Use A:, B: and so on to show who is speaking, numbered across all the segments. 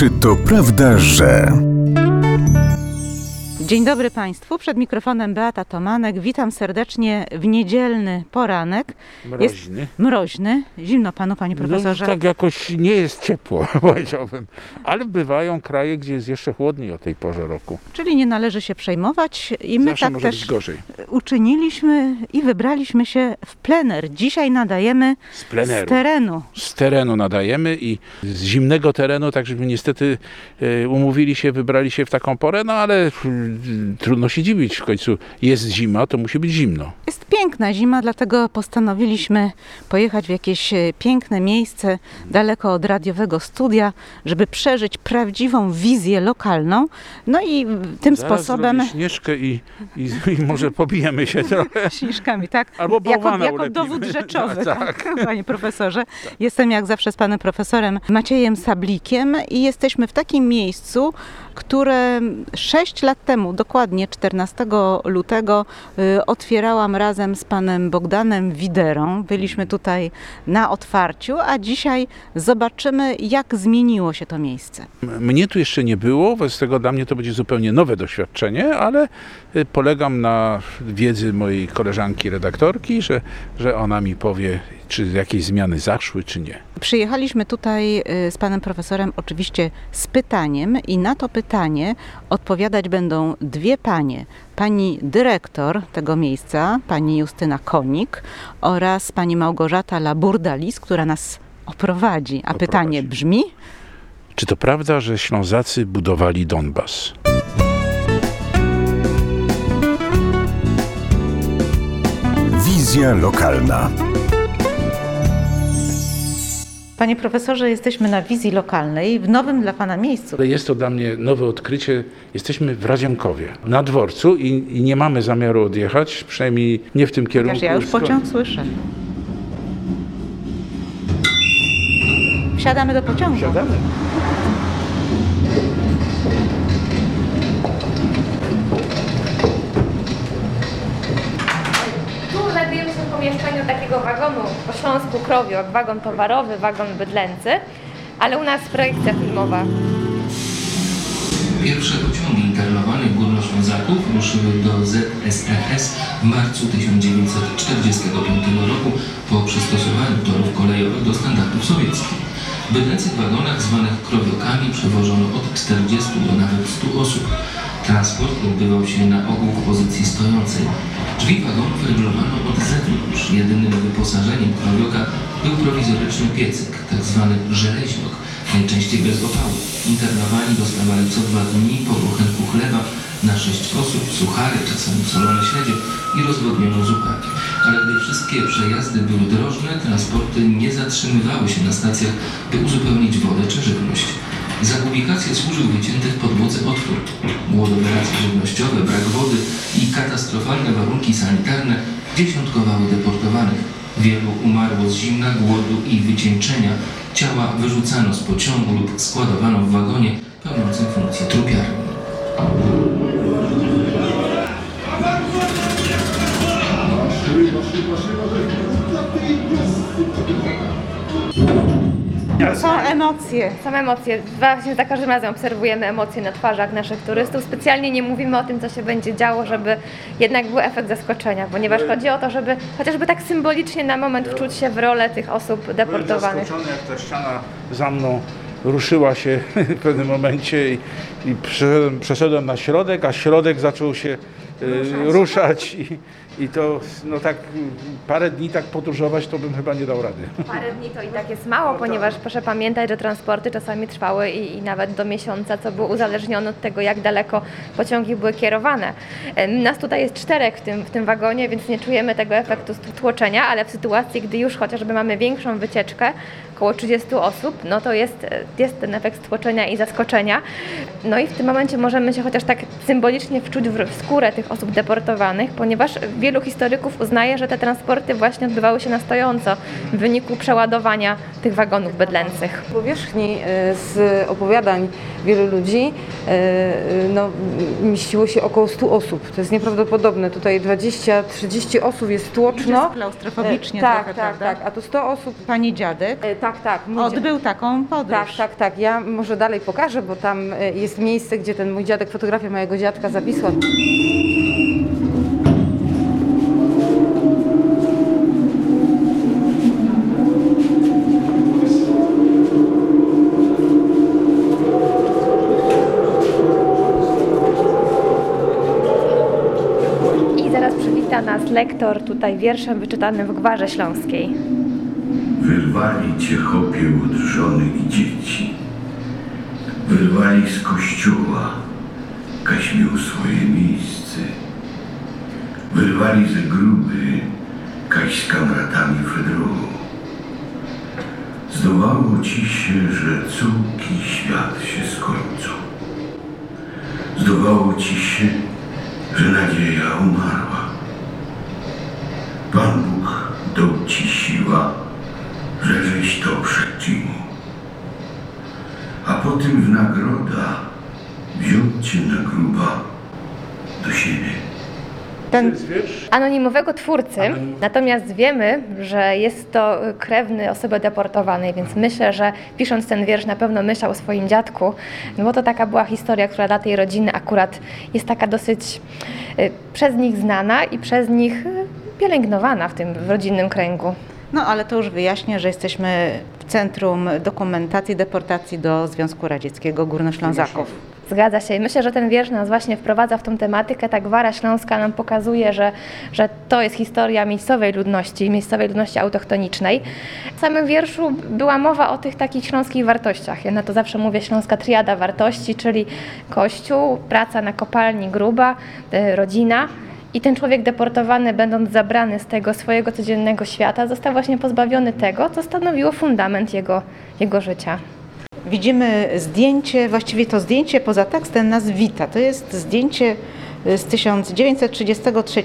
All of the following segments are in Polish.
A: Czy to prawda, że...
B: Dzień dobry Państwu. Przed mikrofonem Beata Tomanek. Witam serdecznie w niedzielny poranek.
C: Mroźny.
B: Jest mroźny. Zimno Panu, Panie Profesorze.
C: No, tak jakoś nie jest ciepło, powiedziałbym. Ale bywają kraje, gdzie jest jeszcze chłodniej o tej porze roku.
B: Czyli nie należy się przejmować. I my
C: Zawsze
B: tak też uczyniliśmy i wybraliśmy się w plener. Dzisiaj nadajemy
C: Z pleneru.
B: z terenu.
C: Z terenu nadajemy i z zimnego terenu, tak żeśmy niestety e, umówili się, wybrali się w taką porę, no ale trudno się dziwić. W końcu jest zima, to musi być zimno.
B: Jest piękna zima, dlatego postanowiliśmy pojechać w jakieś e, piękne miejsce daleko od radiowego studia, żeby przeżyć prawdziwą wizję lokalną. No i tym
C: Zaraz
B: sposobem.
C: śnieżkę i, i, i może pobijemy się trochę.
B: Śnieżkami, tak?
C: Albo
B: jako, jako dowód rzeczowy,
C: Tak.
B: tak, panie profesorze. Jestem jak zawsze z panem profesorem Maciejem Sablikiem i jesteśmy w takim miejscu, które 6 lat temu, dokładnie 14 lutego, y, otwierałam razem z panem Bogdanem Widerą. Byliśmy tutaj na otwarciu, a dzisiaj zobaczymy, jak zmieniło się to miejsce.
C: Mnie tu jeszcze nie było, wobec tego dla mnie to będzie zupełnie nowe doświadczenie, ale y, polegam na wiedzy mojej koleżanki redaktorki, że, że ona mi powie, czy jakieś zmiany zaszły, czy nie.
B: Przyjechaliśmy tutaj y, z panem profesorem oczywiście z pytaniem i na to pytanie odpowiadać będą dwie panie. Pani dyrektor tego miejsca, pani Justyna Konik oraz pani Małgorzata Laburdalis, która nas oprowadzi. A
C: Oprowadzi.
B: pytanie brzmi,
C: Czy to prawda, że Ślązacy budowali Donbas?
A: Wizja lokalna.
B: Panie profesorze, jesteśmy na wizji lokalnej w nowym dla pana miejscu.
C: Jest to dla mnie nowe odkrycie. Jesteśmy w Radziankowie, na dworcu i, i nie mamy zamiaru odjechać, przynajmniej nie w tym kierunku.
B: Chociaż ja już
C: skąd-
B: pociąg słyszę. Wsiadamy do pociągu.
C: Siadamy.
D: Pomieszczeniu takiego wagonu po śląsku krowiu, jak wagon towarowy, wagon bydlęcy, ale u nas projekcja filmowa.
E: Pierwsze pociągi internowanych górnoślązaków ruszyły do ZSRS w marcu 1945 roku po przystosowaniu torów kolejowych do standardów sowieckich. W bydlęcych wagonach zwanych krowiokami przewożono od 40 do nawet 100 osób. Transport odbywał się na ogół w pozycji stojącej. Drzwi wagonów regulowano od zewnątrz. Jedynym wyposażeniem krowioka był prowizoryczny piecyk, tzw. żeleźniok, najczęściej bez opału. Internowani dostawali co dwa dni po bochenku chleba na sześć osób, suchary, czasami solone śledzie i rozwodnioną zupę. Ale gdy wszystkie przejazdy były drożne, transporty nie zatrzymywały się na stacjach, by uzupełnić wodę czy żywność. Za publikację służył wycięty w podłodze otwór. Głodowe racje żywnościowe, brak wody i katastrofalne warunki sanitarne dziesiątkowały deportowanych. Wielu umarło z zimna, głodu i wycieńczenia. Ciała wyrzucano z pociągu lub składowano w wagonie pełniącym funkcję trupiarni.
B: Są emocje.
D: Same emocje. Właśnie za każdym razem obserwujemy emocje na twarzach naszych turystów. Specjalnie nie mówimy o tym, co się będzie działo, żeby jednak był efekt zaskoczenia, ponieważ chodzi o to, żeby chociażby tak symbolicznie na moment wczuć się w rolę tych osób
C: Byłem
D: deportowanych.
C: zaskoczony, jak ta ściana za mną ruszyła się w pewnym momencie i, i przeszedłem, przeszedłem na środek, a środek zaczął się e, ruszać i, i to no tak parę dni tak podróżować to bym chyba nie dał rady.
D: Parę dni to i tak jest mało, ponieważ proszę pamiętać, że transporty czasami trwały i, i nawet do miesiąca, co było uzależnione od tego, jak daleko pociągi były kierowane. Nas tutaj jest czterech w tym, w tym wagonie, więc nie czujemy tego efektu tłoczenia, ale w sytuacji, gdy już chociażby mamy większą wycieczkę, około 30 osób, no to jest, jest ten efekt stłoczenia i zaskoczenia. No i w tym momencie możemy się chociaż tak symbolicznie wczuć w, w skórę tych osób deportowanych, ponieważ wielu historyków uznaje, że te transporty właśnie odbywały się na stojąco w wyniku przeładowania tych wagonów bydlęcych.
F: powierzchni e, z opowiadań wielu ludzi e, e, no, mieściło się około 100 osób. To jest nieprawdopodobne. Tutaj 20-30 osób jest tłoczno.
B: Jest klaustrofobicznie
F: E, tak,
B: trochę,
F: tak,
B: prawda?
F: tak. A tu 100 osób.
B: Pani dziadek
F: E, Tak, tak. mój
B: odbył taką podróż.
F: Tak, tak, tak. Ja może dalej pokażę, bo tam e, jest miejsce, gdzie ten mój dziadek, fotografia mojego dziadka zawisła.
D: I zaraz przywita nas lektor tutaj wierszem wyczytanym w Gwarze Śląskiej.
G: Wyrwali cię chopie od żony i dzieci. Wyrwali z kościoła, kaś miał swoje miejsce. Wyrwali ze gruby, kaś z kamratami Fedrowu. Zdawało ci się, że córki świat się skończą. Zdawało ci się, że nadzieja umarła. Pan Bóg dał ci siła, że żeś to przeczynił. A potem w nagroda wziął cię na gruba do siebie.
B: Ten
D: anonimowego twórcy, natomiast wiemy, że jest to krewny osoby deportowanej, więc myślę, że pisząc ten wiersz na pewno myślał o swoim dziadku, no bo to taka była historia, która dla tej rodziny akurat jest taka dosyć y, przez nich znana i przez nich y, pielęgnowana w tym w rodzinnym kręgu.
B: No ale to już wyjaśnię, że jesteśmy w Centrum Dokumentacji Deportacji do Związku Radzieckiego Górnoślązaków.
D: Zgadza się. Myślę, że ten wiersz nas właśnie wprowadza w tą tematykę. Ta gwara śląska nam pokazuje, że, że to jest historia miejscowej ludności, miejscowej ludności autochtonicznej. W samym wierszu była mowa o tych takich śląskich wartościach. Ja na to zawsze mówię śląska triada wartości, czyli kościół, praca na kopalni gruba, y, rodzina. I ten człowiek deportowany, będąc zabrany z tego swojego codziennego świata, został właśnie pozbawiony tego, co stanowiło fundament jego, jego życia.
B: Widzimy zdjęcie, właściwie to zdjęcie poza tekstem nas wita. To jest zdjęcie z 1933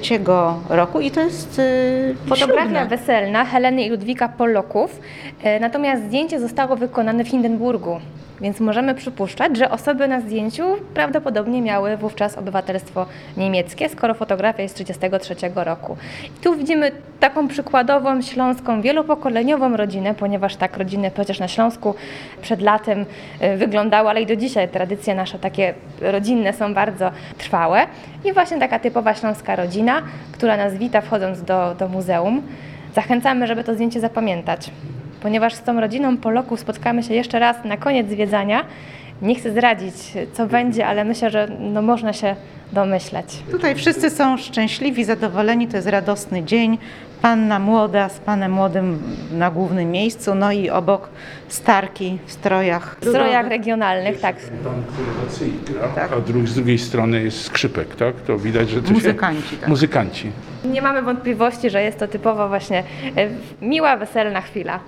B: roku i to jest y,
D: Fotografia
B: ślubne.
D: weselna Heleny i Ludwika Poloków, e, natomiast zdjęcie zostało wykonane w Hindenburgu, więc możemy przypuszczać, że osoby na zdjęciu prawdopodobnie miały wówczas obywatelstwo niemieckie, skoro fotografia jest z 1933 roku. I tu widzimy taką przykładową śląską, wielopokoleniową rodzinę, ponieważ tak rodziny przecież na Śląsku przed latem e, wyglądały, ale i do dzisiaj tradycje nasze takie rodzinne są bardzo trwałe. I właśnie taka typowa śląska rodzina, która nas wita wchodząc do, do muzeum. Zachęcamy, żeby to zdjęcie zapamiętać, ponieważ z tą rodziną Poloków spotkamy się jeszcze raz na koniec zwiedzania. Nie chcę zdradzić, co będzie, ale myślę, że no, można się domyśleć.
B: Tutaj wszyscy są szczęśliwi, zadowoleni, to jest radosny dzień. Panna młoda z panem młodym na głównym miejscu, no i obok starki w strojach.
D: W strojach regionalnych, tak.
C: Pan, który na cyi gra, a drugi, z drugiej strony jest skrzypek, tak? To widać, że to
B: Muzykanci,
C: się...
B: tak.
C: Muzykanci.
D: Nie mamy wątpliwości, że jest to typowo właśnie e, miła, weselna chwila.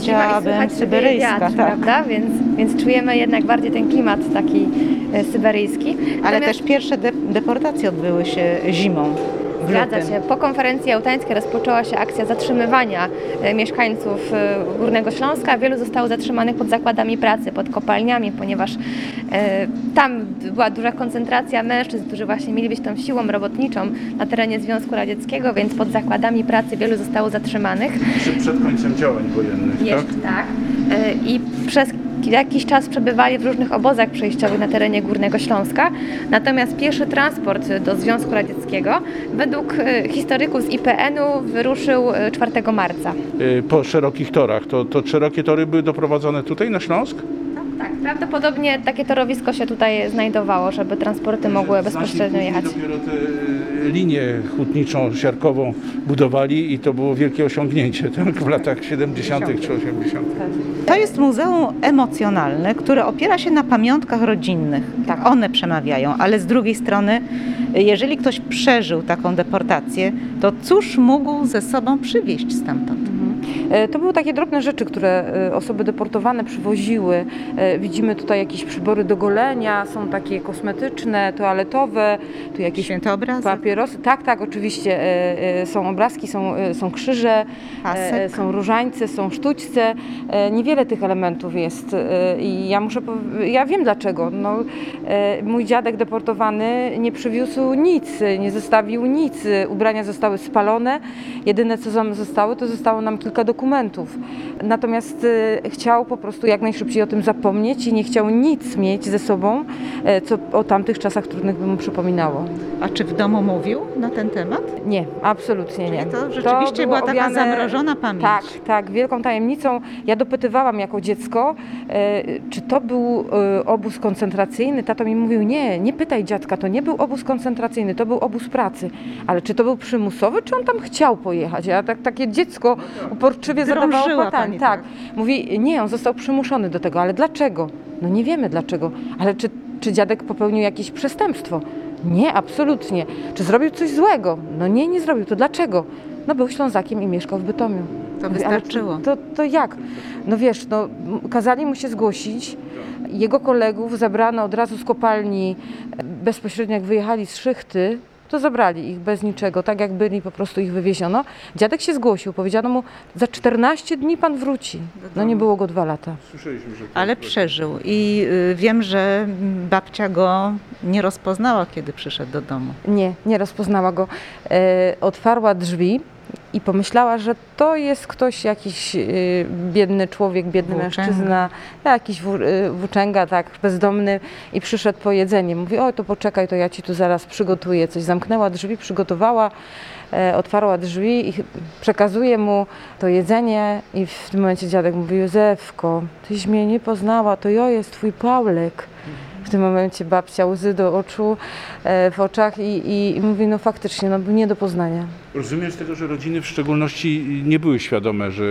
B: Powiedziałabym, syberyjska.
D: wiatr,
B: tak.
D: prawda? Więc, więc czujemy jednak bardziej ten klimat taki e, syberyjski.
B: Ale
D: Natomiast-
B: też pierwsze de- deportacje odbyły się zimą.
D: Zgadza się. Po konferencji jałtańskiej rozpoczęła się akcja zatrzymywania e, mieszkańców e, Górnego Śląska. Wielu zostało zatrzymanych pod zakładami pracy, pod kopalniami, ponieważ tam była duża koncentracja mężczyzn, którzy właśnie mieli być tą siłą robotniczą na terenie Związku Radzieckiego, więc pod zakładami pracy wielu zostało zatrzymanych.
C: Przed, przed końcem działań wojennych,
D: Jeszcze tak. E, I przez jakiś czas przebywali w różnych obozach przejściowych na terenie Górnego Śląska. Natomiast pierwszy transport do Związku Radzieckiego według e, historyków z IPN-u wyruszył e, 4 marca.
C: Po szerokich torach. To, to szerokie tory były doprowadzone tutaj na Śląsk?
D: Tak, prawdopodobnie takie torowisko się tutaj znajdowało, żeby transporty mogły bezpośrednio jechać.
C: Dopiero tę y, linię hutniczą, siarkową budowali i to było wielkie osiągnięcie tak, w latach 70. czy 80.
B: To jest muzeum emocjonalne, które opiera się na pamiątkach rodzinnych. Tak, one przemawiają, ale z drugiej strony, jeżeli ktoś przeżył taką deportację, to cóż mógł ze sobą przywieźć stamtąd?
F: E, To były takie drobne rzeczy, które e, osoby deportowane przywoziły. E, Widzimy tutaj jakieś przybory do golenia, są takie kosmetyczne, toaletowe, tu jakieś
B: Święty obrazek?
F: papierosy. Tak, tak, oczywiście. e, e, Są obrazki, są, e, są krzyże, e,
B: Pasek.
F: są różańce, są sztućce. E, Niewiele tych elementów jest e, i ja muszę ja wiem dlaczego. No, e, mój dziadek deportowany nie przywiózł nic, nie zostawił nic. Ubrania zostały spalone. Jedyne co nam zostało, to zostało nam kilka dokumentów. Natomiast e, chciał po prostu jak najszybciej o tym zapomnieć i nie chciał nic mieć ze sobą, e, co o tamtych czasach trudnych by mu przypominało.
B: A czy w domu mówił na ten temat?
F: Nie, absolutnie nie.
B: Czyli to rzeczywiście
F: było
B: była taka zamrożona pamięć.
F: Tak, tak, wielką tajemnicą. Ja dopytywałam jako dziecko, e, czy to był e, obóz koncentracyjny. Tato mi mówił, nie, nie pytaj dziadka, to nie był obóz koncentracyjny, to był obóz pracy. Ale czy to był przymusowy, czy on tam chciał pojechać? Ja tak, takie dziecko uporczywie zadawało
B: pani,
F: Tak.
B: tak.
F: Mówi, nie, on został przymuszony do tego, ale dlaczego? No nie wiemy dlaczego. Ale czy, czy dziadek popełnił jakieś przestępstwo? Nie, absolutnie. Czy zrobił coś złego? No nie, nie zrobił. To dlaczego? No był Ślązakiem i mieszkał w Bytomiu.
B: To
F: ale
B: wystarczyło.
F: To, to jak? No wiesz, no, kazali mu się zgłosić. Jego kolegów zabrano od razu z kopalni, e, bezpośrednio jak wyjechali z szychty, to zabrali ich bez niczego, tak jak byli, po prostu ich wywieziono. Dziadek się zgłosił, powiedziano mu, za 14 dni pan wróci. No nie było go dwa lata.
C: Słyszeliśmy, że
B: Ale przeżył i y, wiem, że babcia go nie rozpoznała, kiedy przyszedł do domu.
F: Nie, nie rozpoznała go. E, otwarła drzwi i pomyślała, że to jest ktoś, jakiś e, biedny człowiek, biedny
B: Włóczęga.
F: mężczyzna, jakiś wó, e, włóczęga, tak, bezdomny i przyszedł po jedzenie. Mówi, o to poczekaj, to ja ci tu zaraz przygotuję coś. Zamknęła drzwi, przygotowała, e, otwarła drzwi i przekazuje mu to jedzenie i w tym momencie dziadek mówi, Józefko, tyś mnie nie poznała, to ja jest twój Paulek. W tym momencie babcia łzy do oczu, e, w oczach i, i, i mówi, no faktycznie, no nie do poznania.
C: Rozumiem z tego, że rodziny w szczególności nie były świadome, że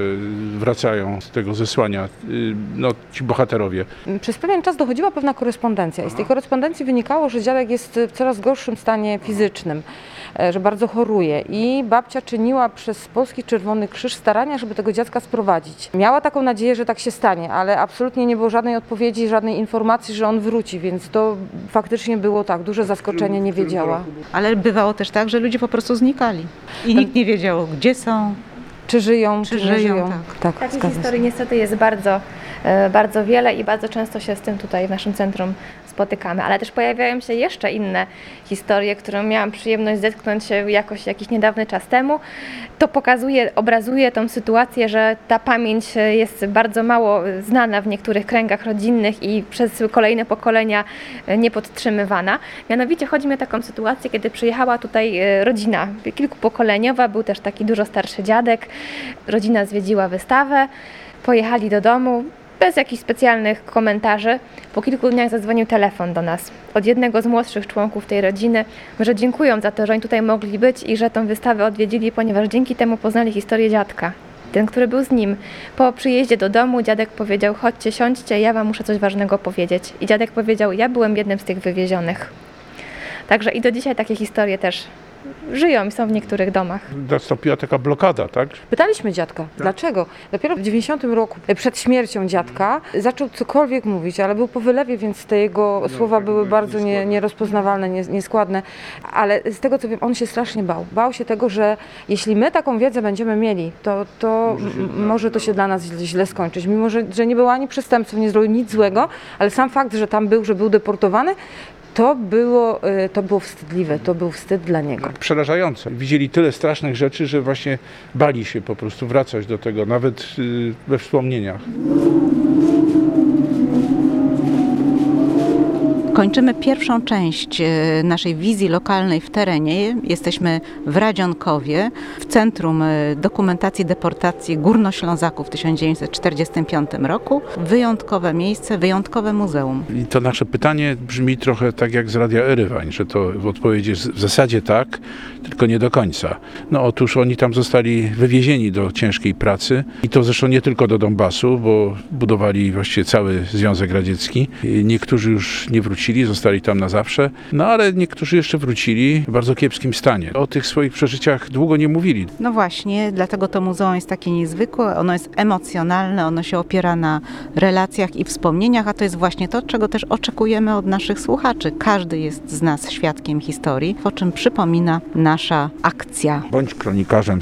C: wracają z tego zesłania y, no, ci bohaterowie.
F: Przez pewien czas dochodziła pewna korespondencja i z tej korespondencji wynikało, że dziadek jest w coraz gorszym stanie fizycznym, że bardzo choruje i babcia czyniła przez Polski Czerwony Krzyż starania, żeby tego dziadka sprowadzić. Miała taką nadzieję, że tak się stanie, ale absolutnie nie było żadnej odpowiedzi, żadnej informacji, że on wróci, więc to faktycznie było tak, duże zaskoczenie, nie wiedziała.
B: Ale bywało też tak, że ludzie po prostu znikali i nikt nie wiedział, gdzie są.
F: Czy żyją, czy,
B: Czy
F: nie
B: żyją,
F: żyją.
B: tak.
F: tak
D: Takich historii niestety jest bardzo, e, bardzo wiele i bardzo często się z tym tutaj w naszym centrum spotykamy, ale też pojawiają się jeszcze inne historie, które miałam przyjemność zetknąć się jakoś jakiś niedawny czas temu. To pokazuje, obrazuje tą sytuację, że ta pamięć e, jest bardzo mało e, znana w niektórych kręgach rodzinnych i przez kolejne pokolenia e, niepodtrzymywana. Mianowicie chodzi mi o taką sytuację, kiedy przyjechała tutaj e, rodzina kilkupokoleniowa, był też taki dużo starszy dziadek, rodzina zwiedziła wystawę, pojechali do domu, bez jakichś specjalnych komentarzy. Po kilku dniach zadzwonił telefon do nas od jednego z młodszych członków tej rodziny, że dziękują za to, że oni tutaj mogli być i że tą wystawę odwiedzili, ponieważ dzięki temu poznali historię dziadka. Ten, który był z nim. Po przyjeździe do domu dziadek powiedział, chodźcie, siądźcie, ja wam muszę coś ważnego powiedzieć. I dziadek powiedział, ja byłem jednym z tych wywiezionych. Także i do dzisiaj takie historie też żyją i są w niektórych domach.
C: Nastąpiła taka blokada, tak?
F: Pytaliśmy dziadka, dlaczego. Dopiero w 90 roku, e, przed śmiercią dziadka, zaczął cokolwiek mówić, ale był po wylewie, więc te jego słowa były bardzo nie, nierozpoznawalne, nie, nieskładne. Ale z tego co wiem, on się strasznie bał. Bał się tego, że jeśli my taką wiedzę będziemy mieli, to, to może to się dla nas źle, źle skończyć. Mimo, że, że nie był ani przestępcą, nie zrobił nic złego, ale sam fakt, że tam był, że był deportowany, to było, e, to było wstydliwe, to był wstyd dla niego.
C: Przerażające. Widzieli tyle strasznych rzeczy, że właśnie bali się po prostu wracać do tego, nawet y, we wspomnieniach.
B: Kończymy pierwszą część e, naszej wizji lokalnej w terenie. Jesteśmy w Radzionkowie, w Centrum e, Dokumentacji Deportacji Górnoślązaków w 1945 roku. Wyjątkowe miejsce, wyjątkowe muzeum.
C: I to nasze pytanie brzmi trochę tak jak z Radia Erywań, że to w odpowiedzi jest w zasadzie tak, tylko nie do końca. No otóż oni tam zostali wywiezieni do ciężkiej pracy i to zresztą nie tylko do Donbasu, bo budowali właściwie cały Związek Radziecki. Niektórzy już nie wrócili, zostali tam na zawsze, no ale niektórzy jeszcze wrócili w bardzo kiepskim stanie. O tych swoich przeżyciach długo nie mówili.
B: No właśnie, dlatego to muzeum jest takie niezwykłe, ono jest emocjonalne, ono się opiera na relacjach i wspomnieniach, a to jest właśnie to, czego też oczekujemy od naszych słuchaczy. Każdy jest z nas świadkiem historii, o czym przypomina nasza akcja.
C: Bądź kronikarzem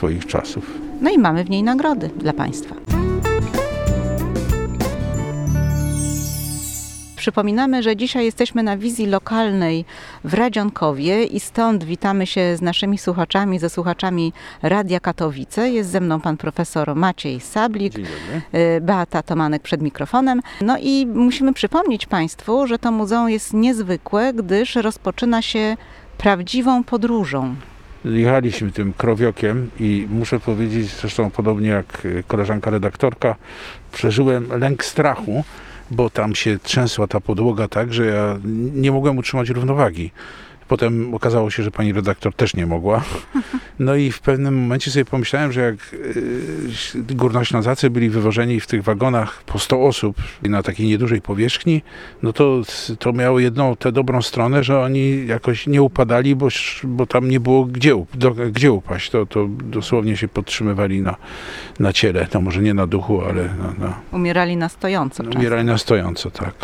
C: Swoich czasów.
B: No i mamy w niej nagrody dla Państwa. Przypominamy, że dzisiaj jesteśmy na wizji lokalnej w Radzionkowie i stąd witamy się z naszymi słuchaczami, ze słuchaczami Radia Katowice. Jest ze mną pan profesor Maciej Sablik, y, Beata Tomanek przed mikrofonem. No i musimy przypomnieć Państwu, że to muzeum jest niezwykłe, gdyż rozpoczyna się prawdziwą podróżą.
C: Jechaliśmy tym krowiokiem i muszę powiedzieć, zresztą podobnie jak y, koleżanka redaktorka, przeżyłem lęk strachu, bo tam się trzęsła ta podłoga tak, że ja nie mogłem utrzymać równowagi. Potem okazało się, że pani redaktor też nie mogła. No i w pewnym momencie sobie pomyślałem, że jak y, górnoślązacy byli wywożeni w tych wagonach po 100 osób na takiej niedużej powierzchni, no to to miało jedną tę dobrą stronę, że oni jakoś nie upadali, bo, bo tam nie było gdzie, do, gdzie upaść. To, to dosłownie się podtrzymywali na, na ciele. No może nie na duchu, ale na, na,
B: Umierali na stojąco. często.
C: umierali na stojąco, tak.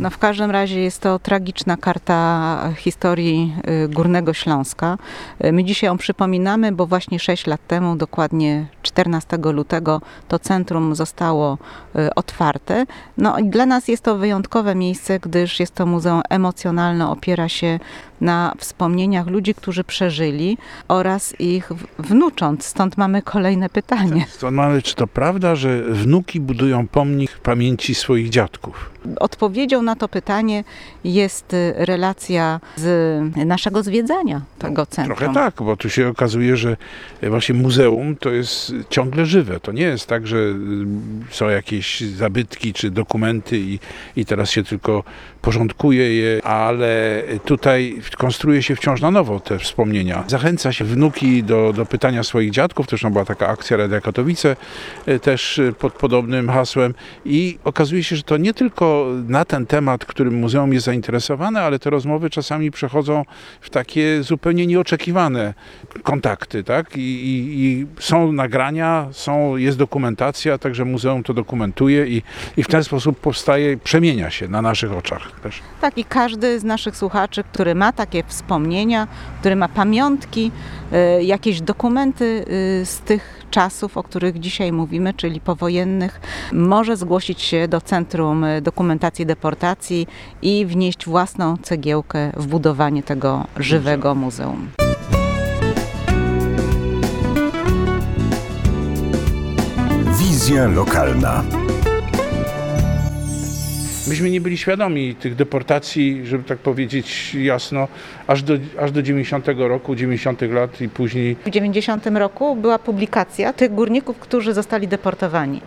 B: No w każdym razie jest to tragiczna karta historii y, Górnego Śląska. Y, My dzisiaj ją przypominamy, bo właśnie 6 lat temu, dokładnie 14 lutego, to centrum zostało y, otwarte. No i dla nas jest to wyjątkowe miejsce, gdyż jest to muzeum emocjonalne, opiera się na wspomnieniach ludzi, którzy przeżyli oraz ich w- wnucząt. Stąd mamy kolejne pytanie.
C: Stąd mamy, czy to prawda, że wnuki budują pomnik pamięci swoich dziadków?
B: Odpowiedzią na to pytanie jest relacja z naszego zwiedzania tego centrum.
C: Trochę tak, bo tu się okazuje, że właśnie muzeum to jest ciągle żywe. To nie jest tak, że y, są jakieś zabytki czy dokumenty i, i teraz się tylko porządkuje je, ale tutaj konstruuje się wciąż na nowo te wspomnienia. Zachęca się wnuki do, do pytania swoich dziadków, zresztą była taka akcja Radia Katowice y, też y, pod podobnym hasłem i okazuje się, że to nie tylko na ten temat, którym muzeum jest zainteresowane, ale te rozmowy czasami przechodzą w takie zupełnie nieoczekiwane kontakty, tak? I, i, i są nagrania, są, jest dokumentacja, także muzeum to dokumentuje i, i w ten sposób powstaje, przemienia się na naszych oczach też.
B: Tak, i każdy z naszych słuchaczy, który ma takie wspomnienia, który ma pamiątki, y, jakieś dokumenty y, z tych czasów, o których dzisiaj mówimy, czyli powojennych, może zgłosić się do Centrum Dokumentacji Deportacji i wnieść własną cegiełkę w budowanie tego żywego muzeum.
A: Wizja lokalna.
C: Myśmy nie byli świadomi tych deportacji, żeby tak powiedzieć jasno, aż do, aż do 90 roku, 90 lat i później.
B: W 90 roku była publikacja tych górników, którzy zostali deportowani.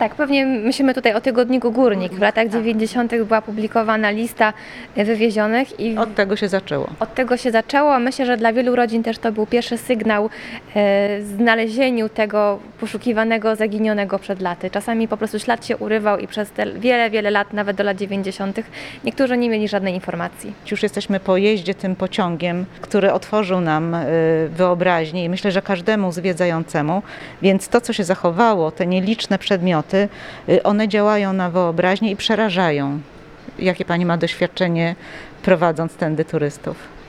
D: Tak, pewnie myślimy tutaj o tygodniku Górnik. W latach 90. była publikowana lista e, wywiezionych i
B: Od tego się zaczęło.
D: od tego się zaczęło. Myślę, że dla wielu rodzin też to był pierwszy sygnał e, znalezieniu tego poszukiwanego, zaginionego przed laty. Czasami po prostu ślad się urywał i przez te wiele, wiele lat, nawet do lat 90., niektórzy nie mieli żadnej informacji.
B: Już jesteśmy po jeździe tym pociągiem, który otworzył nam y, wyobraźnię i myślę, że każdemu zwiedzającemu, więc to, co się zachowało, te nieliczne przedmioty, y, one działają na wyobraźnię i przerażają. Jakie Pani ma doświadczenie prowadząc tędy turystów?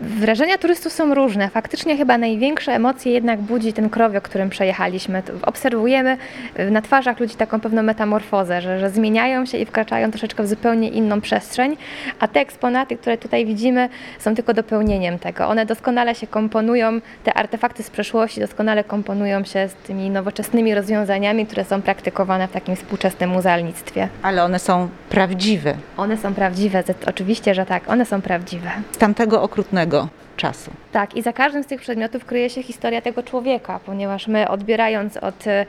D: Wrażenia turystów są różne. Faktycznie chyba największe emocje jednak budzi ten krowiok, którym przejechaliśmy. Obserwujemy y, na twarzach ludzi taką pewną metamorfozę, że, że zmieniają się i wkraczają troszeczkę w zupełnie inną przestrzeń, a te eksponaty, które tutaj widzimy, są tylko dopełnieniem tego. One doskonale się komponują, te artefakty z przeszłości doskonale komponują się z tymi nowoczesnymi rozwiązaniami, które są praktykowane w takim współczesnym muzealnictwie.
B: Ale one są prawdziwe,
D: One są prawdziwe, oczywiście, że tak, one są prawdziwe.
B: z tamtego okrutnego czasu.
D: Tak, i za każdym z tych przedmiotów kryje się historia tego człowieka, ponieważ my odbierając od e,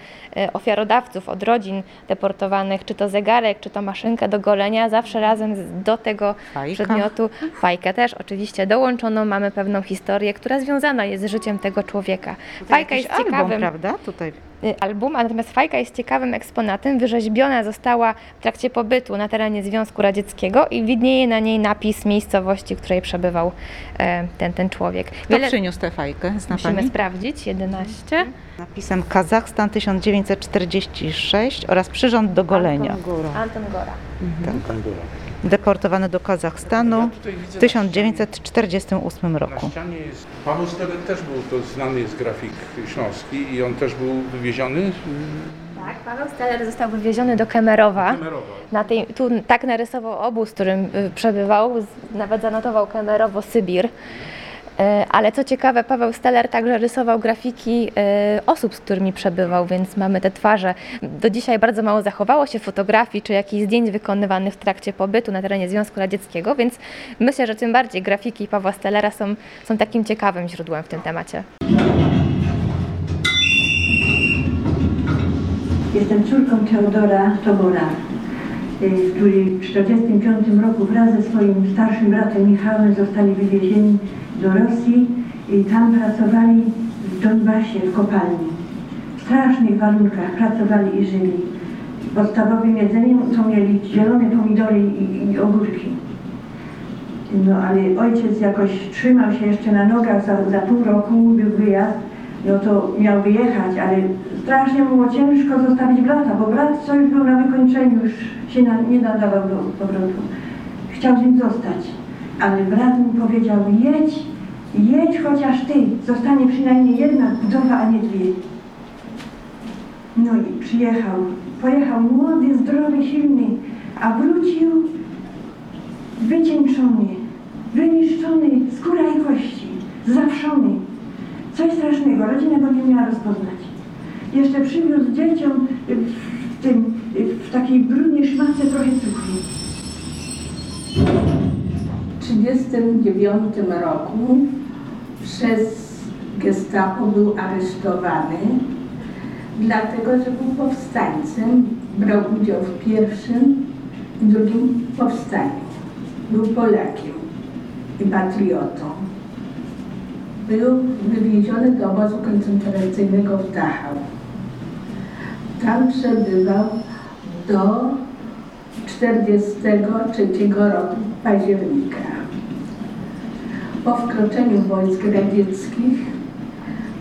D: ofiarodawców, od rodzin deportowanych, czy to zegarek, czy to maszynkę do golenia, zawsze razem do tego
B: Fajka.
D: przedmiotu, fajkę też oczywiście dołączoną, mamy pewną historię, która związana jest z życiem tego człowieka. Fajka jest
B: album,
D: ciekawym
B: prawda? Tutaj
D: album, a natomiast fajka jest ciekawym eksponatem. Wyrzeźbiona została w trakcie pobytu na terenie Związku Radzieckiego i widnieje na niej napis miejscowości, w której przebywał e, ten, ten człowiek.
B: Kto przyniósł tę fajkę? Zna
D: Musimy
B: Pani?
D: sprawdzić. 11.
B: Napisem Kazachstan 1946 oraz przyrząd do golenia.
D: Anton Gora.
B: Deportowany do Kazachstanu w
C: tutaj widzę
B: 1948
C: Na
B: roku.
C: ścianie jest. Paweł Stelek też był, to znany jest grafik śląski i on też był wywieziony.
D: Tak, Paweł Steller został wywieziony do Kemerowa.
C: Kemerowa.
D: Na tej, tu tak narysował obóz, w którym y, przebywał, nawet zanotował Kemerowo Sybir. E, Ale co ciekawe, Paweł Steller także rysował grafiki e, osób, z którymi przebywał, więc mamy te twarze. Do dzisiaj bardzo mało zachowało się fotografii czy jakichś zdjęć wykonywanych w trakcie pobytu na terenie Związku Radzieckiego, więc myślę, że tym bardziej grafiki Pawła Stellera są, są takim ciekawym źródłem w tym temacie.
H: Jestem córką Teodora Tobora, który w 1945 roku wraz ze swoim starszym bratem Michałem zostali wywiezieni do Rosji i tam pracowali w Donbasie, w kopalni. W strasznych warunkach pracowali i żyli. Podstawowym jedzeniem to mieli zielone pomidory i, i ogórki. No ale ojciec jakoś trzymał się jeszcze na nogach, za, za pół roku był wyjazd, no to miał wyjechać, ale strasznie było ciężko zostawić brata, bo brat co już był na wykończeniu, już się na, nie nadawał do powrotu. Chciał z nim zostać, ale brat mu powiedział, jedź, jedź chociaż ty, zostanie przynajmniej jedna wdowa, a nie dwie. No i przyjechał, pojechał młody, zdrowy, silny, a wrócił wycieńczony, wyniszczony, skóra i kości, zawszony. Coś strasznego, rodzina go nie miała rozpoznać. Jeszcze przywiózł dzieciom w, tym, w takiej brudnej szmatce trochę cukru.
I: W 1939 roku przez gestapo był aresztowany, dlatego że był powstańcem, brał udział w pierwszym i drugim powstaniu. Był Polakiem i patriotą. Był wywieziony do obozu koncentracyjnego w Dachau. Tam przebywał do 1943 roku października. po wkroczeniu wojsk radzieckich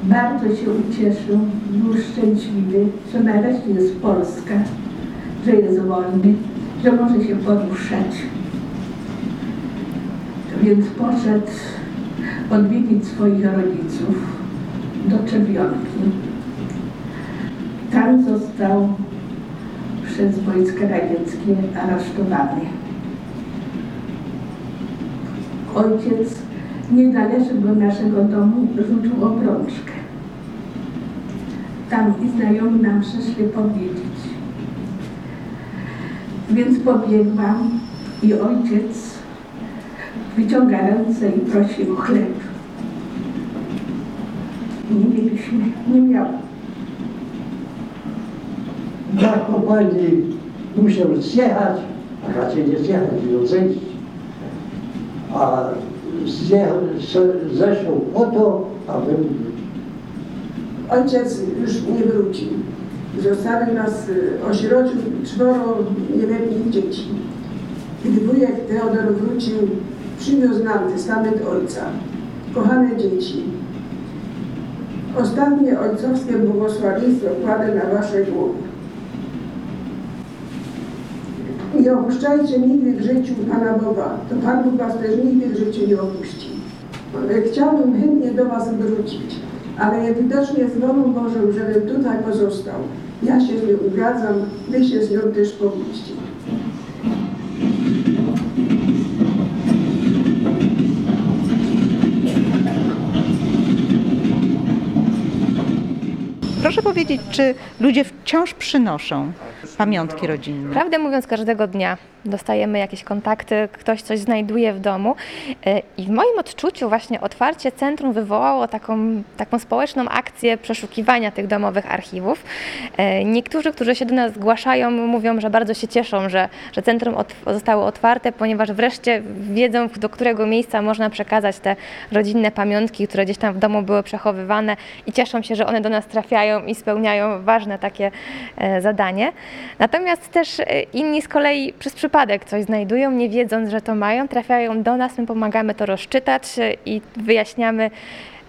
I: bardzo się ucieszył, był szczęśliwy, że nareszcie jest Polska, że jest wolny, że może się poruszać. Więc poszedł odwiedzić swoich rodziców do Czerwionki. Tam został przez wojska radzieckie aresztowany. Ojciec niedaleko naszego domu rzucił obrączkę. Tam i znajomi nam przyszli powiedzieć. Więc pobiegłam i ojciec wyciąga ręce i prosi o chleb. Nie mieliśmy, nie miał.
J: Zakopani musiał zjechać, a raczej nie zjechać, tylko zejść. A zjechał, zeszł po to, aby
K: Ojciec już nie wrócił. Zostawił nas, y, osierodził czworo nieletnich dzieci. Gdy wujek Teodor wrócił, przywiózł nam testament ojca. Kochane dzieci, ostatnie ojcowskie błogosławieństwo kładę na wasze głowy. Nie opuszczajcie nigdy w życiu Pana Boga, to Pan Bóg was też nigdy w życiu nie opuści. Chciałbym chętnie do was wrócić, ale widocznie z wolą Bożą, żebym tutaj pozostał. Ja się z nią wy się z nią też pogódźcie.
B: Proszę powiedzieć, czy ludzie wciąż przynoszą pamiątki rodzinne?
D: Prawdę mówiąc, każdego dnia dostajemy jakieś kontakty, ktoś coś znajduje w domu E, i w moim odczuciu właśnie otwarcie centrum wywołało taką, taką społeczną akcję przeszukiwania tych domowych archiwów. E, Niektórzy, którzy się do nas zgłaszają, mówią, że bardzo się cieszą, że, że centrum ot zostało otwarte, ponieważ wreszcie wiedzą, do którego miejsca można przekazać te rodzinne pamiątki, które gdzieś tam w domu były przechowywane i cieszą się, że one do nas trafiają i spełniają ważne takie e, zadanie. Natomiast też e, inni z kolei przez przypadek coś znajdują, nie wiedząc, że to mają, trafiają do nas, my pomagamy to rozczytać e, i wyjaśniamy,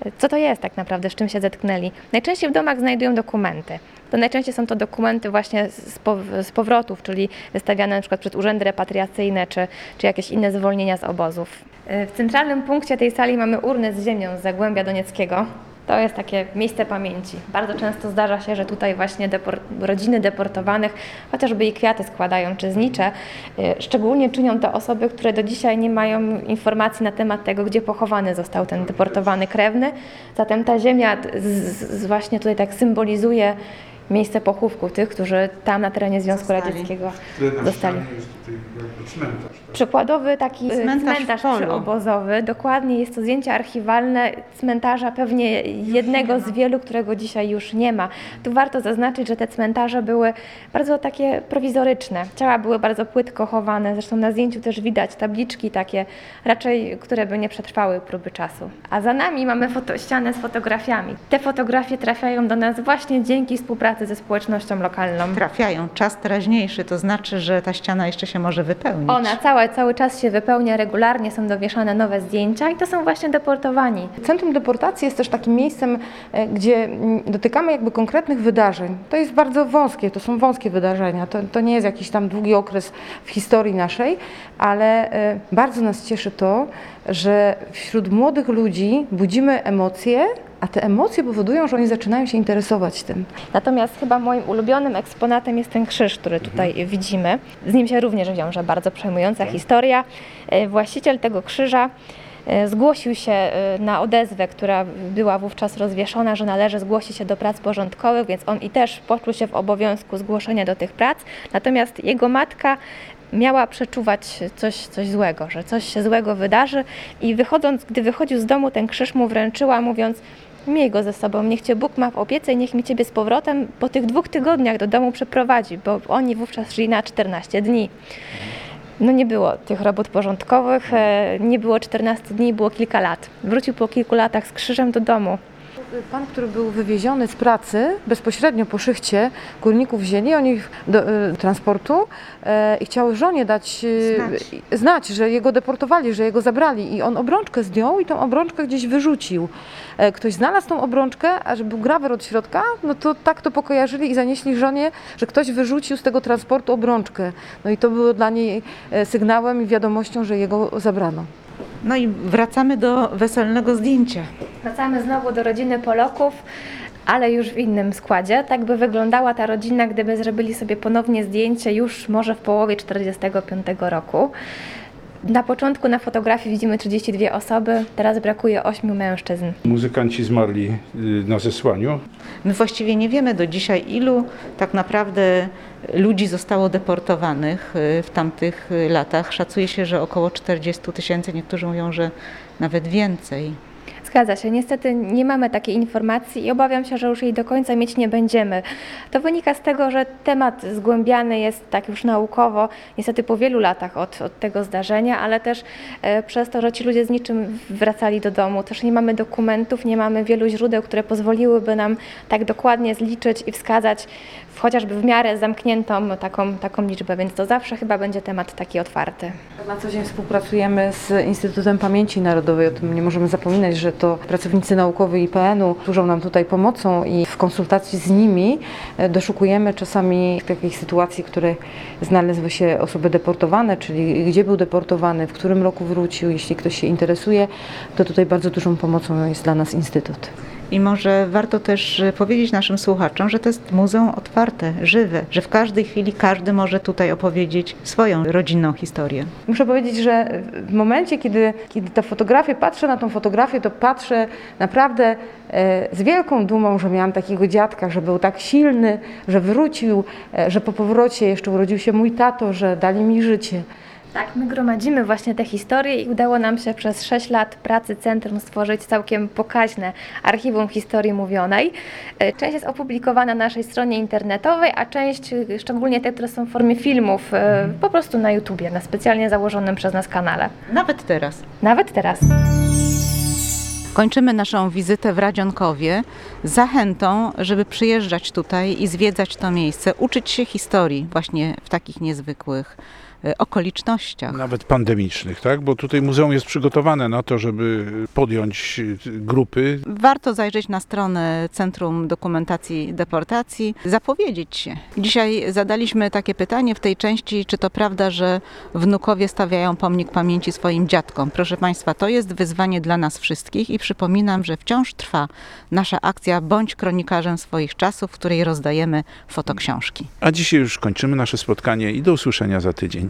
D: e, co to jest tak naprawdę, z czym się zetknęli. Najczęściej w domach znajdują dokumenty. To najczęściej są to dokumenty właśnie z, pow- z powrotów, czyli wystawiane na przykład przed urzędy repatriacyjne, czy, czy jakieś inne zwolnienia z obozów. W centralnym punkcie tej sali mamy urnę z ziemią z Zagłębia Donieckiego. To jest takie miejsce pamięci. Bardzo często zdarza się, że tutaj właśnie rodziny deportowanych chociażby i kwiaty składają, czy znicze. Y, Szczególnie czynią to osoby, które do dzisiaj nie mają informacji na temat tego, gdzie pochowany został ten deportowany krewny. Zatem ta ziemia z, z właśnie tutaj tak symbolizuje miejsce pochówku tych, którzy tam na terenie Związku
B: Zostali.
D: Radzieckiego zostali.
C: jest tutaj jakby cmentarz.
D: Przykładowy taki
B: Cmentarz
D: cmentarz,
B: polu.
D: przyobozowy, dokładnie jest to zdjęcie archiwalne cmentarza pewnie jednego z wielu, którego dzisiaj już nie ma. Tu warto zaznaczyć, że te cmentarze były bardzo takie prowizoryczne. Ciała były bardzo płytko chowane, zresztą na zdjęciu też widać tabliczki takie, raczej które by nie przetrwały próby czasu. A za nami mamy foto, ścianę z fotografiami. Te fotografie trafiają do nas właśnie dzięki współpracy ze społecznością lokalną.
B: Trafiają. Czas teraźniejszy, to znaczy, że ta ściana jeszcze się może wypełnić.
D: Ona cała, cały czas się wypełnia regularnie, są dowieszane nowe zdjęcia i to są właśnie deportowani.
F: Centrum deportacji jest też takim miejscem, e, gdzie dotykamy jakby konkretnych wydarzeń. To jest bardzo wąskie, to są wąskie wydarzenia. To, to nie jest jakiś tam długi okres w historii naszej, ale e, bardzo nas cieszy to, że wśród młodych ludzi budzimy emocje, a te emocje powodują, że oni zaczynają się interesować tym.
D: Natomiast chyba moim ulubionym eksponatem jest ten krzyż, który tutaj widzimy. Z nim się również wiąże bardzo przejmująca historia. E, Właściciel tego krzyża e, zgłosił się e, na odezwę, która była wówczas rozwieszona, że należy zgłosić się do prac porządkowych, więc on i też poczuł się w obowiązku zgłoszenia do tych prac. Natomiast jego matka miała przeczuwać coś, coś złego, że coś się złego wydarzy i wychodząc, gdy wychodził z domu, ten krzyż mu wręczyła, mówiąc Miej go ze sobą, niech Cię Bóg ma w opiece i niech mi Ciebie z powrotem po tych dwóch tygodniach do domu przeprowadzi, bo oni wówczas szli na 14 dni. No nie było tych robót porządkowych, e, nie było 14 dni, było kilka lat. Wrócił po kilku latach z krzyżem do domu.
F: Pan, który był wywieziony z pracy bezpośrednio po szychcie górników wzięli oni do y, transportu y, i chciał żonie dać y, znać. znać, że jego deportowali, że jego zabrali i on obrączkę zdjął i tą obrączkę gdzieś wyrzucił. E, ktoś znalazł tą obrączkę, a że był grawer od środka, no to tak to pokojarzyli i zanieśli żonie, że ktoś wyrzucił z tego transportu obrączkę. No i to było dla niej sygnałem i wiadomością, że jego zabrano.
B: No i wracamy do weselnego zdjęcia.
D: Wracamy znowu do rodziny Poloków, ale już w innym składzie. Tak by wyglądała ta rodzina, gdyby zrobili sobie ponownie zdjęcie już może w połowie 1945 roku. Na początku na fotografii widzimy 32 osoby, teraz brakuje 8 mężczyzn.
C: Muzykanci zmarli y, na zesłaniu.
B: My właściwie nie wiemy do dzisiaj, ilu tak naprawdę ludzi zostało deportowanych y, w tamtych y, latach. Szacuje się, że około 40 tysięcy, niektórzy mówią, że nawet więcej.
D: Zgadza się. Niestety nie mamy takiej informacji i obawiam się, że już jej do końca mieć nie będziemy. To wynika z tego, że temat zgłębiany jest tak już naukowo, niestety po wielu latach od, od tego zdarzenia, ale też e, przez to, że ci ludzie z niczym wracali do domu. Też nie mamy dokumentów, nie mamy wielu źródeł, które pozwoliłyby nam tak dokładnie zliczyć i wskazać chociażby w miarę zamkniętą taką, taką liczbę, więc to zawsze chyba będzie temat taki otwarty.
F: Na co dzień współpracujemy z Instytutem Pamięci Narodowej, o tym nie możemy zapominać, że to pracownicy naukowi IPN-u służą nam tutaj pomocą i w konsultacji z nimi e, doszukujemy czasami takich sytuacji, które znalazły się osoby deportowane, czyli gdzie był deportowany, w którym roku wrócił. Jeśli ktoś się interesuje, to tutaj bardzo dużą pomocą jest dla nas Instytut.
B: I może warto też y, powiedzieć naszym słuchaczom, że to jest muzeum otwarte, żywe, że w każdej chwili każdy może tutaj opowiedzieć swoją rodzinną historię.
F: Muszę powiedzieć, że w momencie, kiedy, kiedy fotografia, patrzę na tą fotografię, to patrzę naprawdę e, z wielką dumą, że miałam takiego dziadka, że był tak silny, że wrócił, e, że po powrocie jeszcze urodził się mój tato, że dali mi życie.
D: Tak, my gromadzimy właśnie te historie i udało nam się przez 6 lat pracy centrum stworzyć całkiem pokaźne archiwum historii mówionej. E, część jest opublikowana na naszej stronie internetowej, a część, e, szczególnie te, które są w formie filmów, e, po prostu na YouTubie, na specjalnie założonym przez nas kanale.
B: Nawet teraz.
D: Nawet teraz.
B: Kończymy naszą wizytę w Radzionkowie zachętą, żeby przyjeżdżać tutaj i zwiedzać to miejsce, uczyć się historii właśnie w takich niezwykłych okolicznościach.
C: Nawet pandemicznych, tak? Bo tutaj muzeum jest przygotowane na to, żeby podjąć e, grupy.
B: Warto zajrzeć na stronę Centrum Dokumentacji Deportacji, zapowiedzieć się. Dzisiaj zadaliśmy takie pytanie w tej części, czy to prawda, że wnukowie stawiają pomnik pamięci swoim dziadkom. Proszę Państwa, to jest wyzwanie dla nas wszystkich i przypominam, że wciąż trwa nasza akcja Bądź kronikarzem swoich czasów, w której rozdajemy fotoksiążki.
C: A dzisiaj już kończymy nasze spotkanie i do usłyszenia za tydzień.